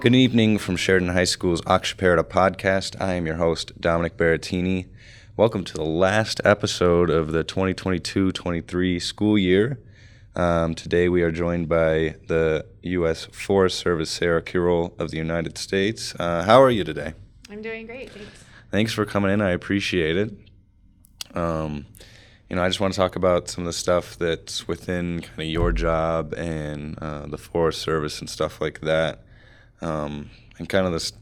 Good evening from Sheridan High School's Oxyperita podcast. I am your host, Dominick Berrettini. Welcome to the last episode of the 2022 23 school year. Um, today we are joined by the U.S. Forest Service Sara Kirol of the United States. Uh, how are you today? I'm doing great, thanks. Thanks for coming in. I appreciate it. Um, you know, I just want to talk about some of the stuff that's within kind of your job and uh, the Forest Service and stuff like that, um, and kind of the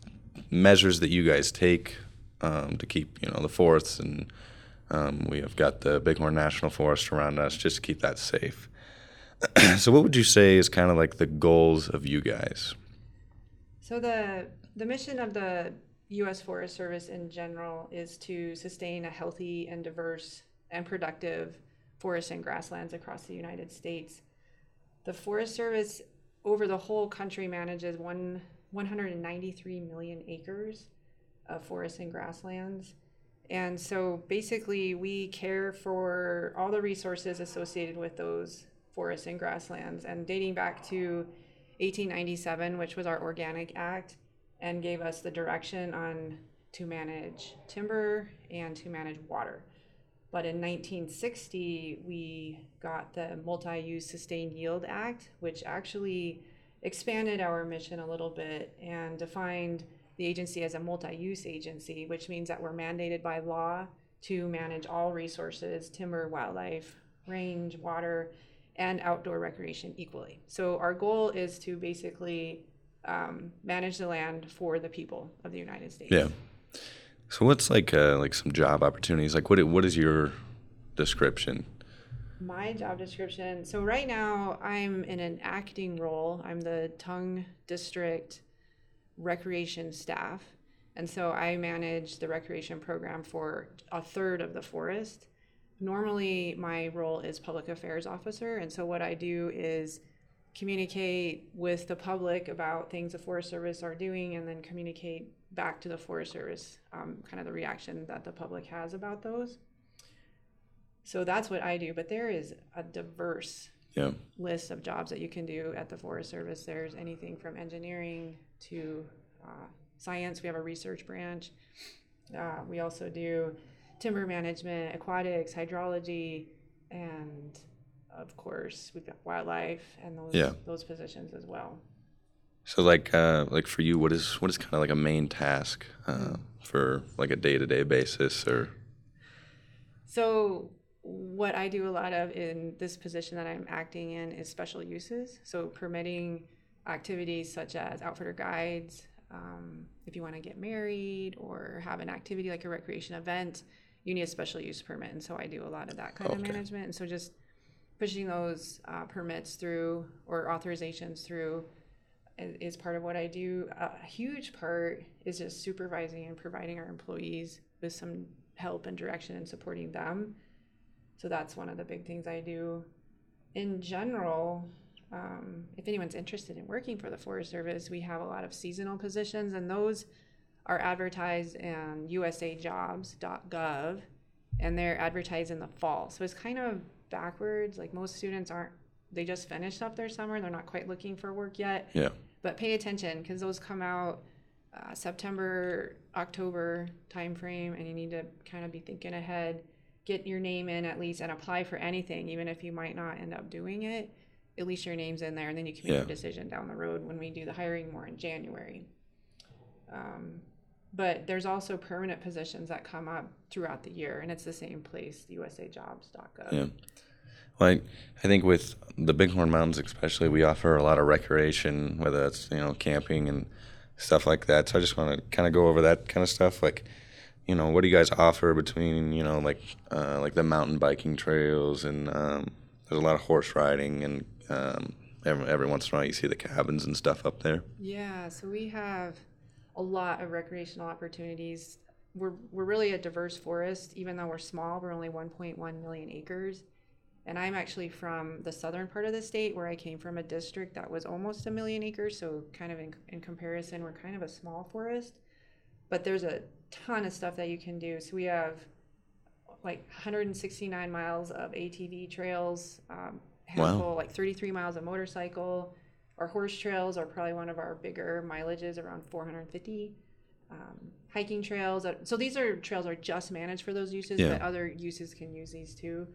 measures that you guys take um, to keep, you know, the forests and um, we have got the Bighorn National Forest around us just to keep that safe. so, what would you say is kind of like the goals of you guys? So the the mission of the U.S. Forest Service in general is to sustain a healthy and diverse and productive forests and grasslands across the United States. The Forest Service over the whole country manages one 193 million acres of forests and grasslands. And so basically, we care for all the resources associated with those forests and grasslands. And dating back to 1897, which was our Organic Act, and gave us the direction on to manage timber and to manage water. But in 1960, we got the Multi Use Sustained Yield Act, which actually expanded our mission a little bit and defined the agency as a multi use agency, which means that we're mandated by law to manage all resources timber, wildlife, range, water, and outdoor recreation equally. So our goal is to basically um, manage the land for the people of the United States. Yeah. So, what's like uh, like some job opportunities? Like, what what is your description? My job description. So right now I'm in an acting role. I'm the Tongue District Recreation staff. And so I manage the recreation program for a third of the forest. Normally my role is public affairs officer. And so what I do is communicate with the public about things the Forest Service are doing and then communicate back to the Forest Service um, kind of the reaction that the public has about those. So that's what I do, but there is a diverse Yeah. list of jobs that you can do at the Forest Service. There's anything from engineering to uh, science. We have a research branch. Uh, we also do timber management, aquatics, hydrology, and of course we've got wildlife and those Yeah. those positions as well. So like uh, like for you, what is what is kind of like a main task uh, for like a day to day basis or So what I do a lot of in this position that I'm acting in is special uses. So permitting activities such as outfitter guides, um, if you want to get married or have an activity like a recreation event, you need a special use permit. And so I do a lot of that kind of management. And so just pushing those uh, permits through or authorizations through is, part of what I do. A huge part is just supervising and providing our employees with some help and direction and supporting them. So that's one of the big things I do. In general, um, if anyone's interested in working for the Forest Service, we have a lot of seasonal positions, and those are advertised in usajobs.gov, and they're advertised in the fall. So it's kind of backwards. Like most students aren't, they just finished up their summer, they're not quite looking for work yet. yeah But pay attention because those come out uh, September, October timeframe, and you need to kind of be thinking ahead. Get your name in at least and apply for anything, even if you might not end up doing it. At least your name's in there, and then you can make Yeah. your decision down the road when we do the hiring more in January. Um, but there's also permanent positions that come up throughout the year, and it's the same place, usajobs.gov. yeah. Well, I, I think with the Bighorn Mountains especially, we offer a lot of recreation, whether that's you know camping and stuff like that. So I just want to kind of go over that kind of stuff, like you know, what do you guys offer between you know like uh, like the mountain biking trails and um, there's a lot of horse riding and um, every, every once in a while you see the cabins and stuff up there. Yeah, so we have a lot of recreational opportunities. We're, we're really a diverse forest, even though we're small, we're only 1.1 million acres. And I'm actually from the southern part of the state where I came from a district that was almost a million acres. So, kind of in, in comparison, we're kind of a small forest. But there's a ton of stuff that you can do. So, we have like 169 miles of ATV trails, um, Wow. like 33 miles of motorcycle, Our horse trails are probably one of our bigger mileages, around 450. Um, hiking trails. That, so these are trails are just managed for those uses, Yeah. but other uses can use these too.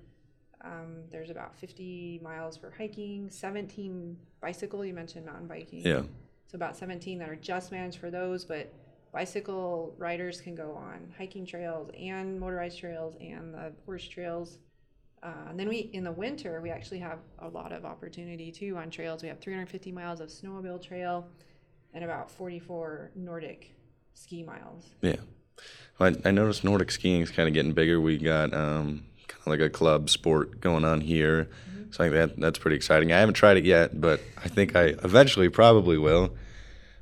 Um, there's about 50 miles for hiking, 17 bicycle. You mentioned mountain biking. Yeah. So about 17 that are just managed for those, but bicycle riders can go on hiking trails and motorized trails and the horse trails. Uh, and then we, in the winter, we actually have a lot of opportunity too on trails. We have 350 miles of snowmobile trail and about 44 Nordic ski miles. Yeah. Well, I, I noticed Nordic skiing is kind of getting bigger. We got um, kind of like a club sport going on here. So I think that that's pretty exciting. I haven't tried it yet, but I think I eventually probably will.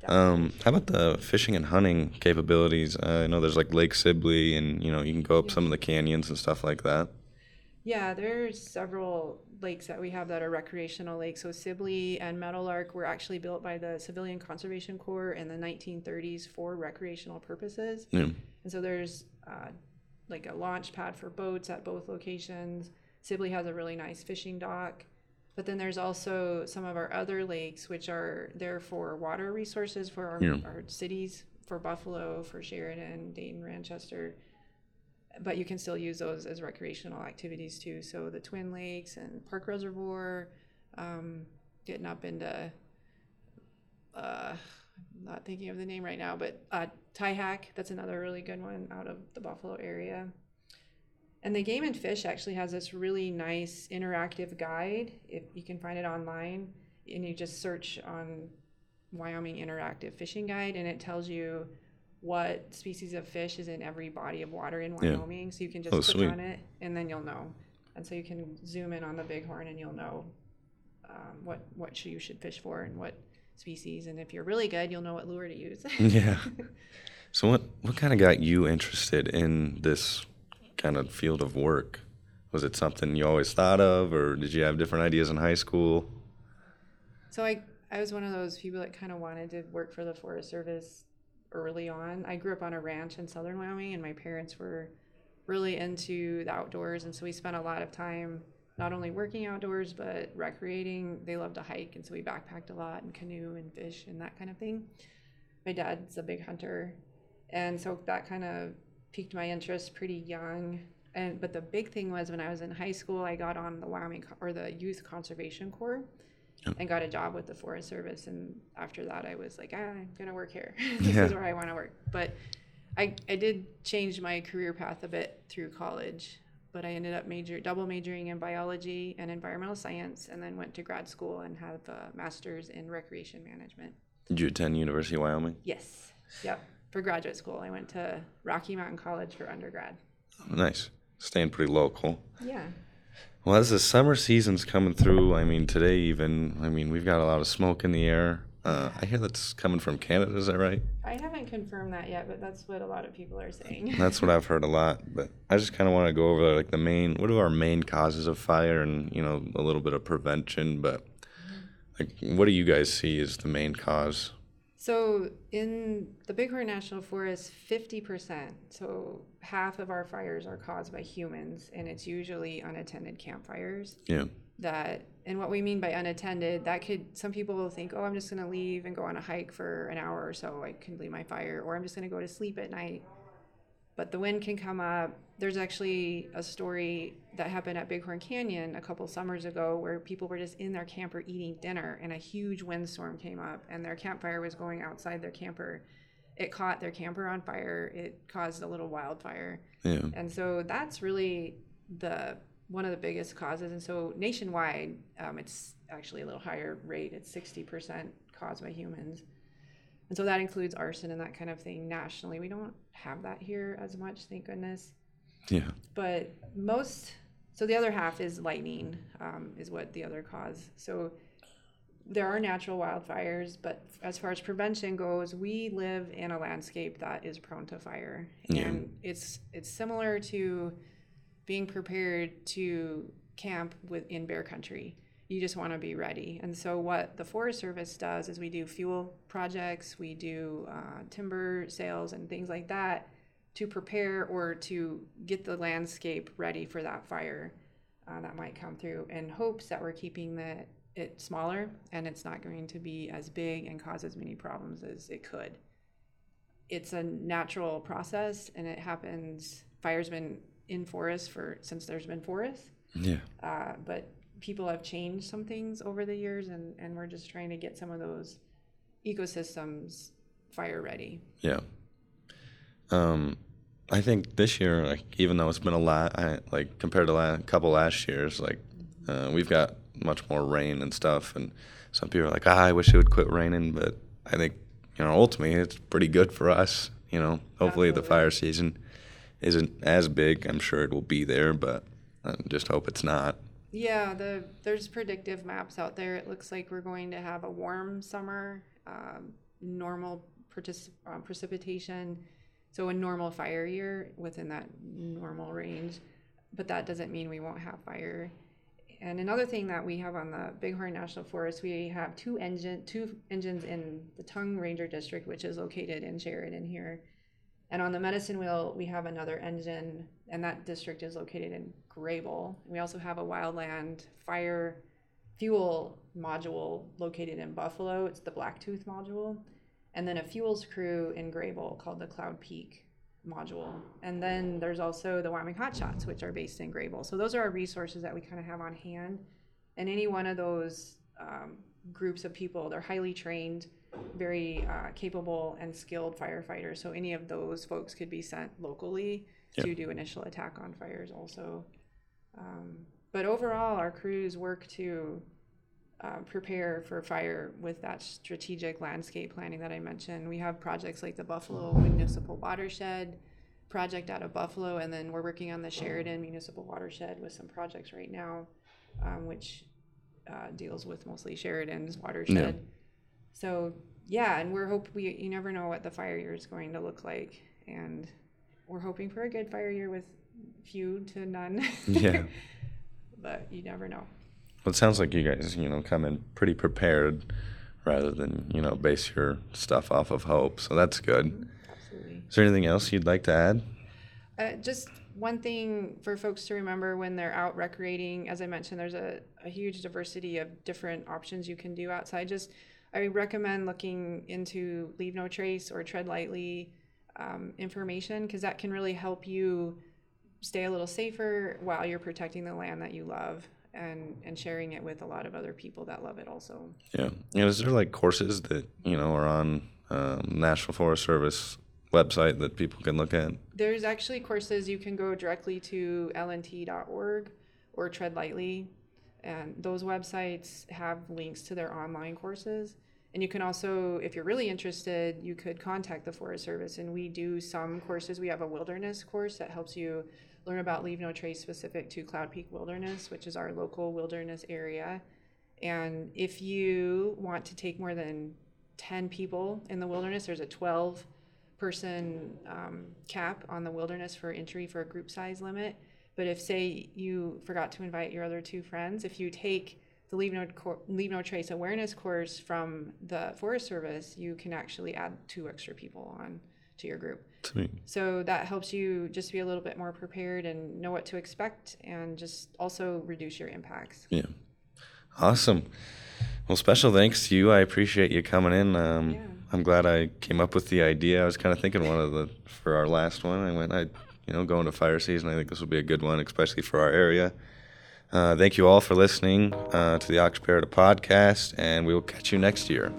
Um, how about the fishing and hunting capabilities? Uh, I know there's like Lake Sibley, and you know you can go up some of the canyons and stuff like that. Yeah, there's several lakes that we have that are recreational lakes. So Sibley and Meadowlark were actually built by the Civilian Conservation Corps in the 1930s for recreational purposes. Yeah. And so there's uh, like a launch pad for boats at both locations. Sibley has a really nice fishing dock. But then there's also some of our other lakes, which are there for water resources for our, Yeah. our cities, for Buffalo, for Sheridan, Dayton, Ranchester. But you can still use those as recreational activities too. So the Twin Lakes and Park Reservoir, um, getting up into uh, I'm not thinking of the name right now, but uh, Tie Hack, that's another really good one out of the Buffalo area. And the Game and Fish actually has this really nice interactive guide. If you can find it online, and you just search on Wyoming Interactive Fishing Guide, and it tells you what species of fish is in every body of water in Yeah. Wyoming. So you can just Oh, click sweet. on it, and then you'll know. And so you can zoom in on the bighorn, and you'll know um, what what sh- you should fish for and what species. And if you're really good, you'll know what lure to use. Yeah. So what what kind of got you interested in this kind of field of work? Was it something you always thought of, or did you have different ideas in high school? So I I was one of those people that kind of wanted to work for the Forest Service early on. I grew up on a ranch in southern Wyoming, and my parents were really into the outdoors, and so we spent a lot of time not only working outdoors but recreating. They loved to hike, and so we backpacked a lot and canoe and fish and that kind of thing. My dad's a big hunter, and so that kind of piqued my interest pretty young. And but the big thing was when I was in high school, I got on the Wyoming or the Youth Conservation Corps and got a job with the Forest Service. And after that, I was like, ah, I'm gonna work here. this Yeah. is where I want to work. But I I did change my career path a bit through college. But I ended up major double majoring in biology and environmental science, and then went to grad school and have a master's in recreation management. Did you attend University of Wyoming? Yes. Yep. For graduate school, I went to Rocky Mountain College for undergrad. Nice. Staying pretty local. Yeah. Well, as the summer season's coming through, I mean, today even, I mean, we've got a lot of smoke in the air. Uh, I hear that's coming from Canada. Is that right? I haven't confirmed that yet, but that's what a lot of people are saying. That's what I've heard a lot. But I just kind of want to go over like the main, what are our main causes of fire, and you know, a little bit of prevention. But like, what do you guys see as the main cause? So in the Bighorn National Forest, 50%, so half of our fires are caused by humans, and it's usually unattended campfires. Yeah. That, and what we mean by unattended, that could, some people will think, oh, I'm just gonna leave and go on a hike for an hour or so, I can leave my fire, or I'm just gonna go to sleep at night. But the wind can come up. There's actually a story that happened at Bighorn Canyon a couple summers ago where people were just in their camper eating dinner and a huge windstorm came up and their campfire was going outside their camper. It caught their camper on fire. It caused a little wildfire. Yeah. And so that's really the one of the biggest causes. And so nationwide, um, it's actually a little higher rate. It's 60% caused by humans. And so that includes arson and that kind of thing nationally. We don't have that here as much, thank goodness. Yeah. But most, so the other half is lightning, um, is what the other cause. So there are natural wildfires, but as far as prevention goes, we live in a landscape that is prone to fire. Yeah. And it's it's similar to being prepared to camp with in bear country. You just want to be ready. And so what the Forest Service does is we do fuel projects, we do uh, timber sales and things like that to prepare or to get the landscape ready for that fire uh, that might come through in hopes that we're keeping the it smaller and it's not going to be as big and cause as many problems as it could. It's a natural process and it happens. Fire's been in forests for since there's been forests, Yeah. uh, but people have changed some things over the years, and, and we're just trying to get some of those ecosystems fire ready. Yeah. Um, I think this year, like even though it's been a lot, I, like compared to a couple last years, like uh, we've got much more rain and stuff, and some people are like, ah, I wish it would quit raining, but I think you know ultimately it's pretty good for us. You know, hopefully the fire season isn't as big. I'm sure it will be there, but I just hope it's not. Yeah, the there's predictive maps out there. It looks like we're going to have a warm summer, um, normal partic- uh, precipitation, so a normal fire year within that normal range. But that doesn't mean we won't have fire. And another thing that we have on the Bighorn National Forest, we have two engine two engines in the Tongue Ranger District, which is located in Sheridan here. And on the Medicine Wheel, we have another engine, and that district is located in Greybull. We also have a wildland fire fuel module located in Buffalo. It's the Blacktooth module. And then a fuels crew in Greybull called the Cloud Peak module. And then there's also the Wyoming Hotshots, which are based in Greybull. So those are our resources that we kind of have on hand. And any one of those um, groups of people, they're highly trained, very uh, capable and skilled firefighters. So any of those folks could be sent locally to do initial attack on fires also. Um, but overall, our crews work to uh, prepare for fire with that strategic landscape planning that I mentioned. We have projects like the Buffalo Municipal Watershed project out of Buffalo, and then we're working on the Sheridan Municipal Watershed with some projects right now, um, which uh, deals with mostly Sheridan's watershed. So yeah, and we're hope we you never know what the fire year is going to look like, and we're hoping for a good fire year with few to none. Yeah. but you never know. Well, it sounds like you guys, you know, come in pretty prepared rather than, you know, base your stuff off of hope. So that's good. Absolutely. Is there anything else you'd like to add? Uh, just one thing for folks to remember when they're out recreating, as I mentioned, there's a, a huge diversity of different options you can do outside. Just I recommend looking into Leave No Trace or Tread Lightly um, information because that can really help you stay a little safer while you're protecting the land that you love and, and sharing it with a lot of other people that love it also. Yeah. And is there like courses that, you know, are on um, National Forest Service website that people can look at? There's actually courses you can go directly to lnt.org or Tread Lightly, and those websites have links to their online courses. And you can also, if you're really interested, you could contact the Forest Service, and we do some courses. We have a wilderness course that helps you learn about Leave No Trace specific to Cloud Peak Wilderness, which is our local wilderness area. And if you want to take more than 10 people in the wilderness, there's a 12 person um, cap on the wilderness for entry for a group size limit. But if, say, you forgot to invite your other two friends, if you take the Leave No, Cor- Leave no Trace awareness course from the Forest Service, you can actually add two extra people on to your group. Sweet. So that helps you just be a little bit more prepared and know what to expect and just also reduce your impacts. Yeah. Awesome. Well, special thanks to you. I appreciate you coming in. Um, Yeah. I'm glad I came up with the idea. I was kind of thinking one of the for our last one. I went, I, you know, going to fire season. I think this will be a good one, especially for our area. Uh, thank you all for listening uh, to the Ox Parrot podcast, and we will catch you next year.